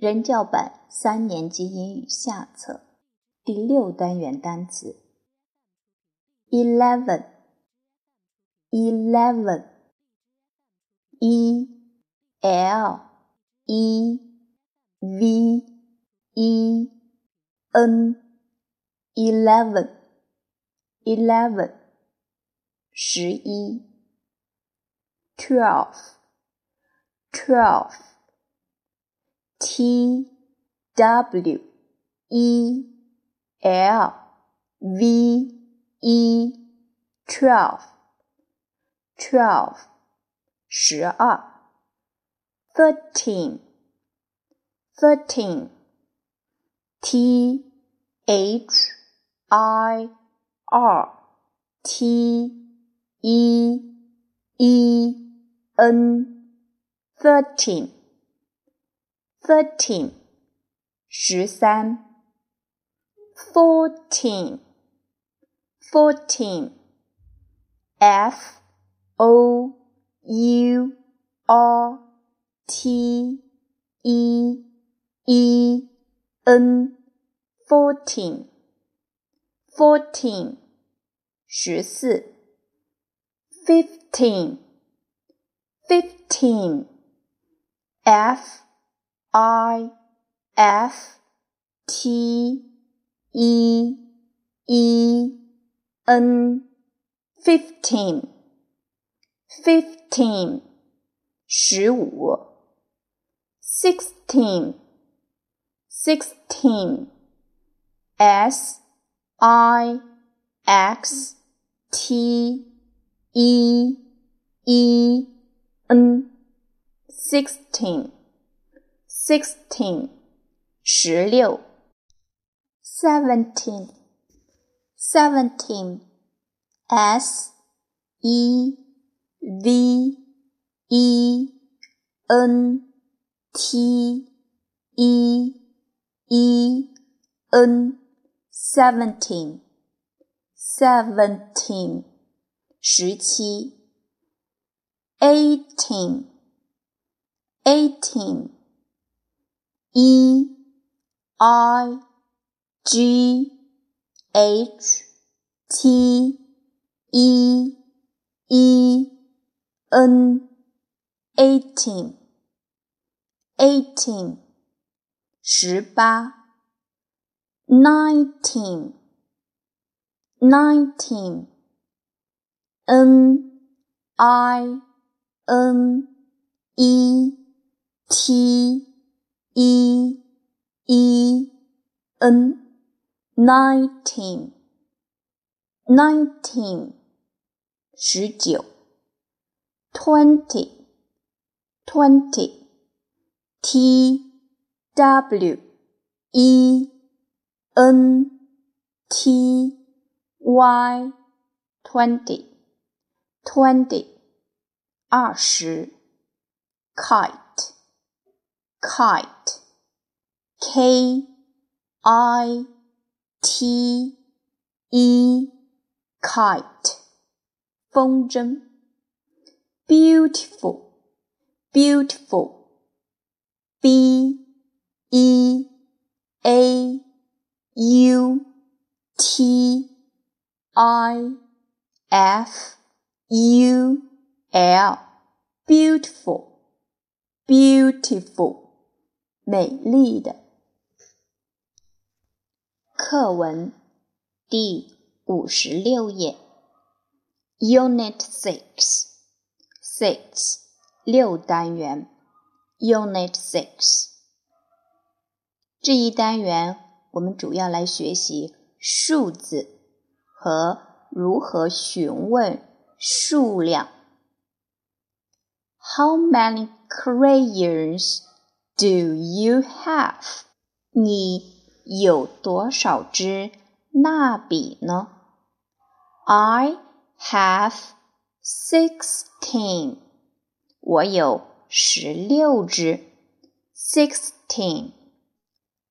人教版三年级英语下册第六单元单词 eleven eleven e l e v e n eleven eleven 十一 twelve twelve T W E L V E twelve twelve 十二 thirteen thirteen T H I R T E E N thirteen thirteen 十三 fourteen fourteen F O U R T E E N fourteen fourteen 十四 fifteen fifteen F I F T E E N fifteen. Fifteen. 十五 sixteen. Sixteen. S I X T E E N sixteen sixteen 十六 seventeen seventeen S E V E N T E E N seventeen seventeen 十七 eighteen eighteen E I G H T E E N eighteen. Eighteen. 十八 nineteen. Nineteen. N I N E T E E N nineteen nineteen 十九 twenty twenty T W E N T Y twenty twenty 二十 kite kite. K I T E kite. 风筝。Beautiful beautiful. B E A U T I F U L. Beautiful beautiful 美丽的。课文第五十六页，Unit Six. Six. 六单元，Unit Six. 这一单元我们主要来学习数字和如何询问数量。How many crayons? Do you have？你有多少支蜡笔呢？I have sixteen。我有十六支。Sixteen。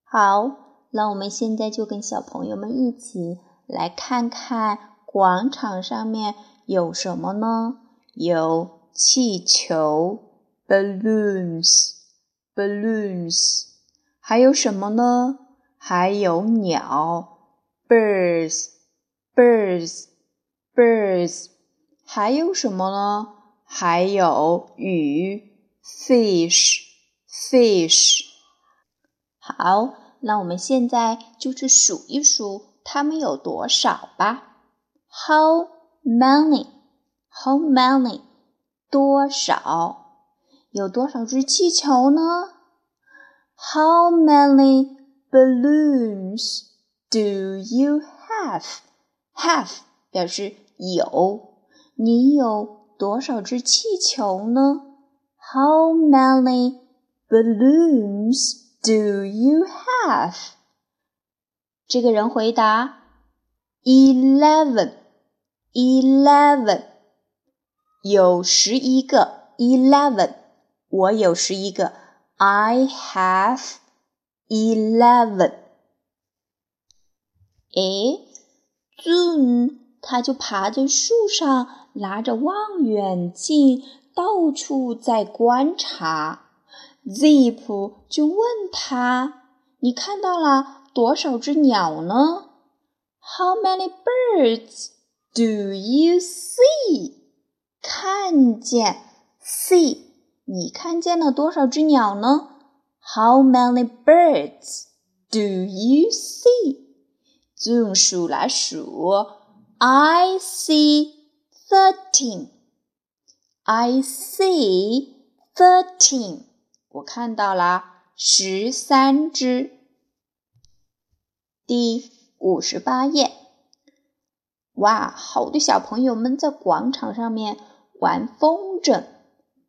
好，那我们现在就跟小朋友们一起来看看广场上面有什么呢？有气球，balloons。 balloons 还有什么呢？还有鸟，birds，birds，birds。还有什么呢？还有鱼，fish，fish。好，那我们现在就去数一数它们有多少吧。How many？How many？多少？ 有多少只气球呢？How many balloons do you have？Have 表示有，你有多少只气球呢？How many balloons do you have？这个人回答：Eleven，eleven。有十一个，eleven。 我有十一个，I have eleven。诶，Zoom 他就爬在树上，拿着望远镜，到处在观察。Zip 就问他：“你看到了多少只鸟呢？”How many birds do you see？看见，see， 你看见了多少只鸟呢？How many birds do you see？用数来数，I see thirteen。I see thirteen。我看到了十三只。第五十八页，哇，好多小朋友们在广场上面。玩风筝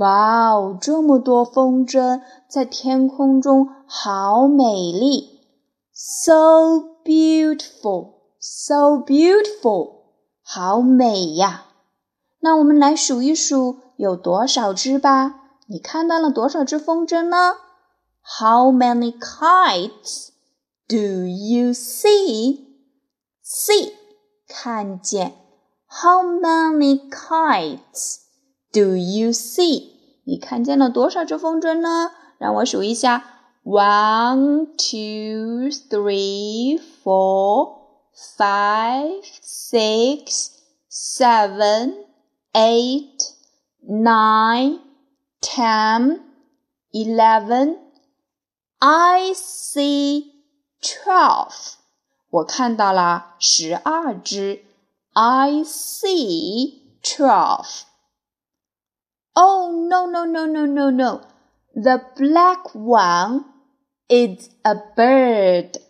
哇哦，这么多风筝在天空中，好美丽！So beautiful, so beautiful，好美呀！那我们来数一数有多少只吧。你看到了多少只风筝呢？How many kites do you see? See，看见。How many kites? Do you see？你看见了多少只风筝呢？让我数一下：one, two, three, four, five, six, seven, eight, nine, ten, eleven. I see twelve. 我看到了十二只。I see twelve. Oh no no no no no no! The black one is a bird.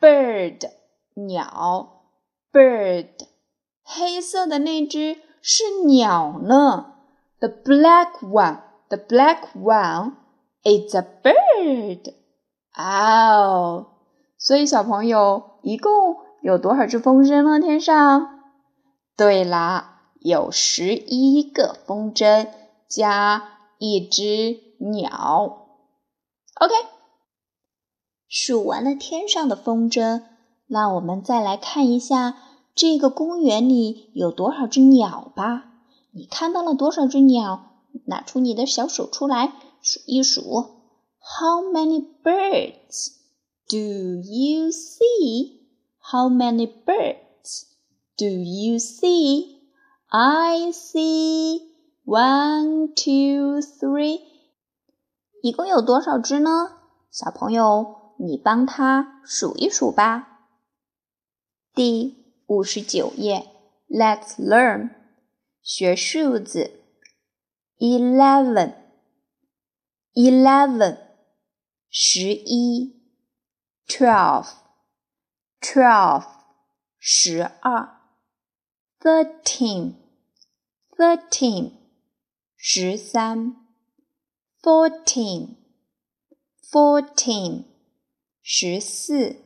Bird 鸟，bird 黑色的那只是鸟呢。The black one, the black one is a bird. 哦，所以小朋友一共有多少只风筝呢？天上？对啦，有十一个风筝。 加一只鸟。OK，数完了天上的风筝，那我们再来看一下这个公园里有多少只鸟吧。你看到了多少只鸟？拿出你的小手出来数一数。How many birds do you see? How many birds do you see? I see. One, two, three，一共有多少只呢？小朋友，你帮他数一数吧。第五十九页，Let's learn，学数字。Eleven，eleven，十一。Twelve，twelve，十二。Thirteen，thirteen。十三，fourteen，fourteen，十四，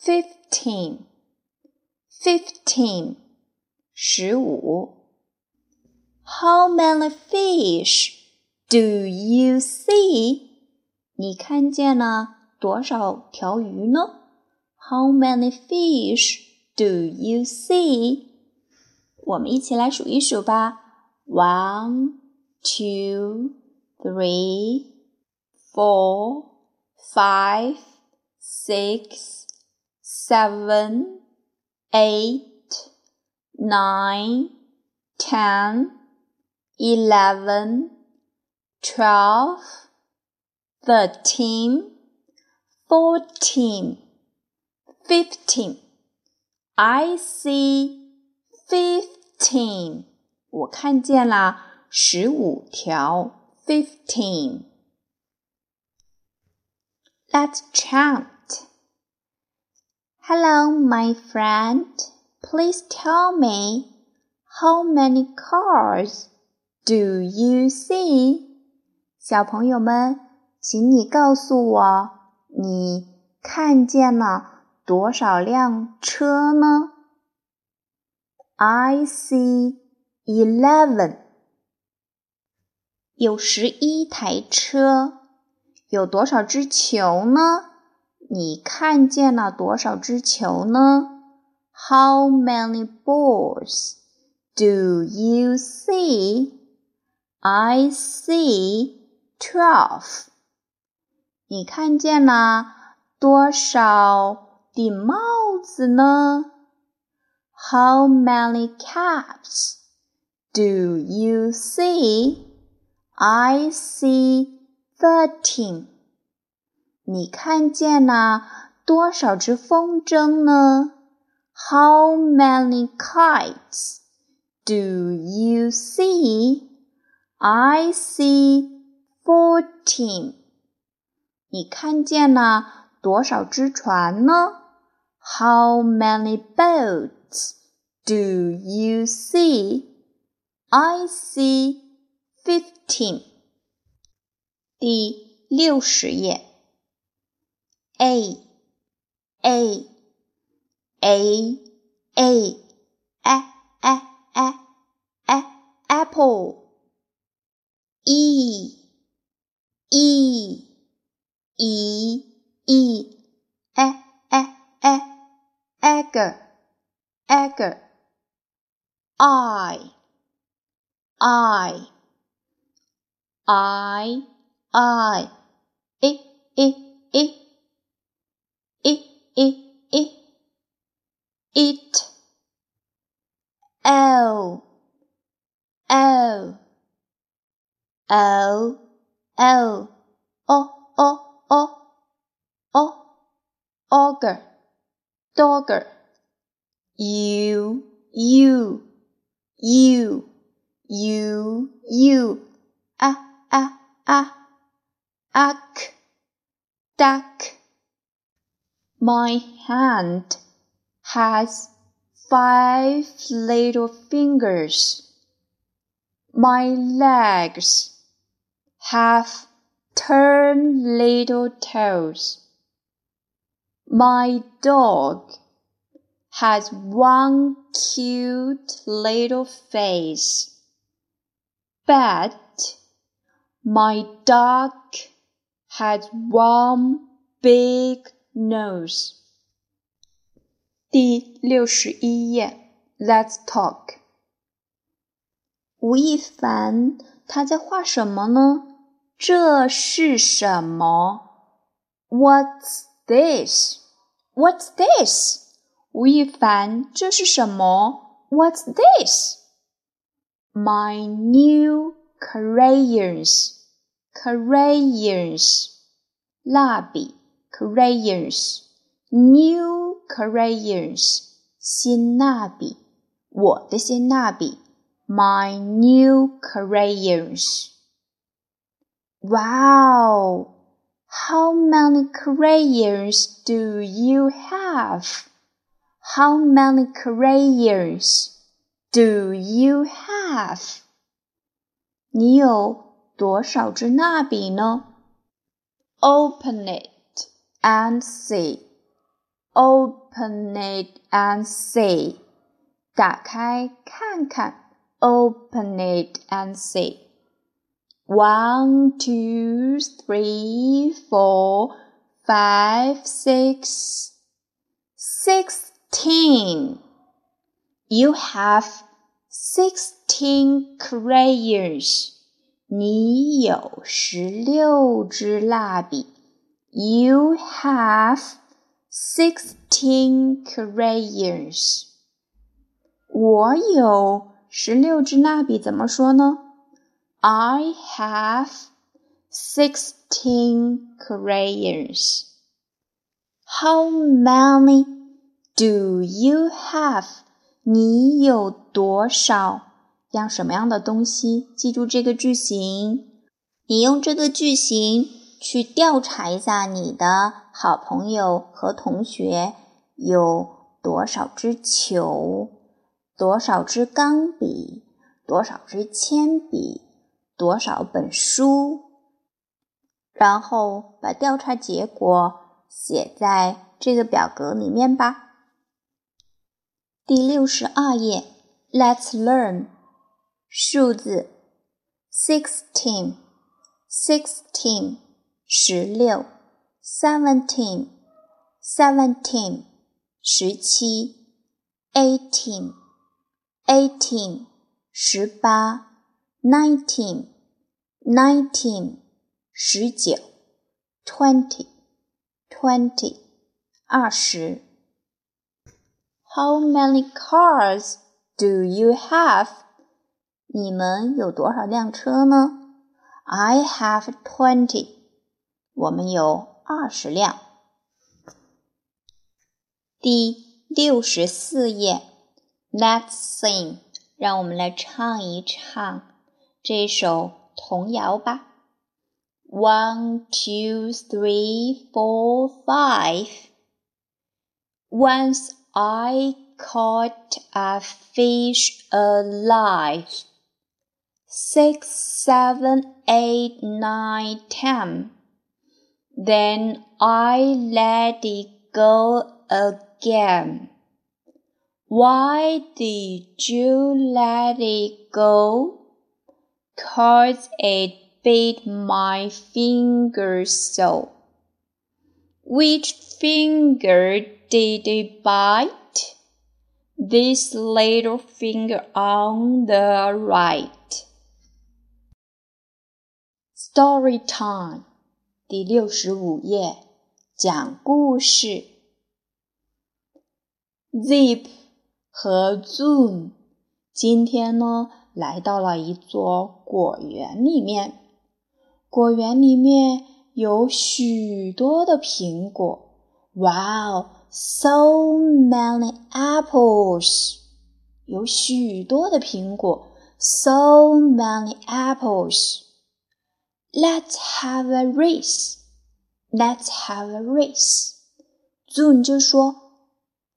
fifteen， fifteen，十五。How many fish do you see？你看见了多少条鱼呢？How many fish do you see？我们一起来数一数吧。 One, two, three, four, five, six, seven, eight, nine, ten, eleven, twelve, thirteen, fourteen, fifteen. I see fifteen. 我看见了十五条，fifteen。Let's chant. Hello, my friend. Please tell me how many cars do you see? 小朋友们，请你告诉我，你看见了多少辆车呢？I see eleven，有十一台车。有多少只球呢？你看见了多少只球呢？How many balls do you see? I see twelve. 你看见了多少顶帽子呢？How many caps do you see? I see thirteen。你看见了多少只风筝呢？How many kites do you see? I see fourteen。你看见了多少只船呢？How many boats do you see? I see fifteen。第六十页。A A A A A A A A apple E E E E A A A egg egg I I. I. I. I. I. I. It, it, it, it, L, L, L, L, O, O, O, O, auger, dogger, U, U, U, U, U, a, a, a, ack, duck. My hand has five little fingers. My legs have ten little toes. My dog has one cute little face. But my dog has one big Nose。第六十一页，Let's talk。吴亦凡他在画什么呢？这是什么？What's this？What's this？吴亦凡，这是什么？What's this？My new crayons。crayons，蜡笔。crayons, new crayons，新蜡笔，我的新蜡笔，my new crayons. Wow, how many crayons do you have? How many crayons do you have? 你有多少支蜡笔呢？Open it and see. Open it and see. 打开看看。Open it and see. One, two, three, four, five, six, sixteen. You have sixteen crayons. 你有十六支蜡笔。You have sixteen crayons. 我有十六支蜡笔，怎么说呢？I have sixteen crayons. How many do you have? 你有多少样什么样的东西？记住这个句型，你用这个句型去调查一下你的好朋友和同学有多少支球，多少支钢笔，多少支铅笔，多少本书，然后把调查结果写在这个表格里面吧。第六十二页，Let's learn 数字 sixteen sixteen 十六 seventeen seventeen 十七 eighteen eighteen 十八 nineteen nineteen 十九 twenty twenty 二十。How many cars do you have? 你们有多少辆车呢？I have twenty. 我们有二十辆。第六十四页，Let's sing. 让我们来唱一唱这首童谣吧。One, two, three, four, five. Once I caught a fish alive. Six, seven, eight, nine, ten. Then I let it go again. Why did you let it go? Cause it bit my finger so. Which finger did it bite? This little finger on the right. Story time，第六十五页，讲故事。Zip 和 Zoom 今天呢来到了一座果园里面，果园里面 有许多的苹果。Wow, so many apples！有许多的苹果，so many apples。Let's have a race. Let's have a race. Zoom 就说。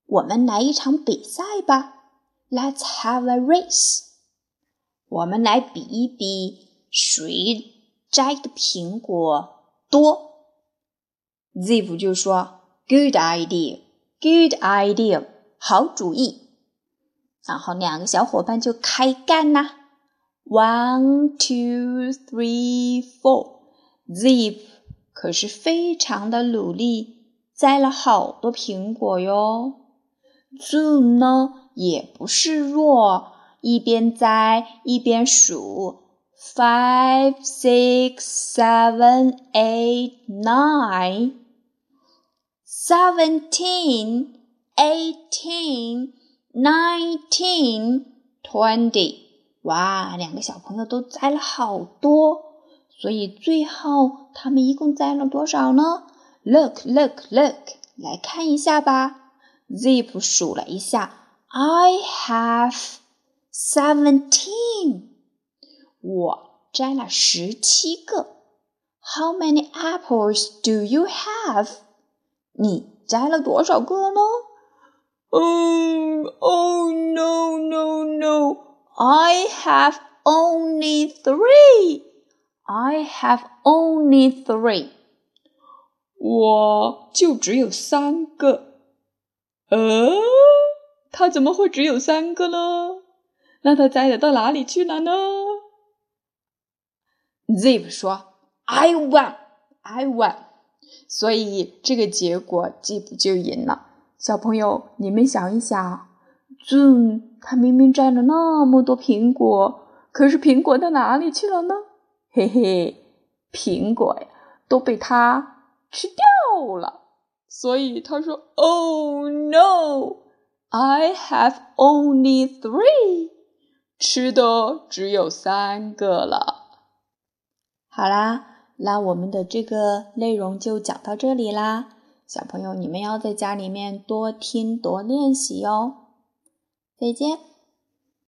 我们来一场比赛吧，Let's have a race。我们来比一比谁摘的苹果 多。Ziv 就说：“Good idea, good idea，好主意。”然后两个小伙伴就开干啦。One, two, three, four。Ziv 可是非常的努力，摘了好多苹果哟。Zoo 呢也不示弱，一边摘一边数：five, six, seven, eight, nine, seventeen, eighteen, nineteen, twenty。哇，两个小朋友都摘了好多，所以最后他们一共摘了多少呢？Look, look, look，来看一下吧。Zip 数了一下，I have seventeen。我摘了十七个。How many apples do you have？你摘了多少个呢？Oh, oh no, no, no! I have only three. I have only three. 我就只有三个。呃，他怎么会只有三个呢？那他摘的到哪里去了呢？Zip 说：“I won, I won。”所以这个结果 Zip 就赢了。小朋友，你们想一想，Zoom 他明明摘了那么多苹果，可是苹果到哪里去了呢？嘿嘿，苹果呀都被他吃掉了。所以他说：“Oh no, I have only three。”吃的只有三个了。好啦，那我们的这个内容就讲到这里啦。小朋友，你们要在家里面多听多练习哟。再见。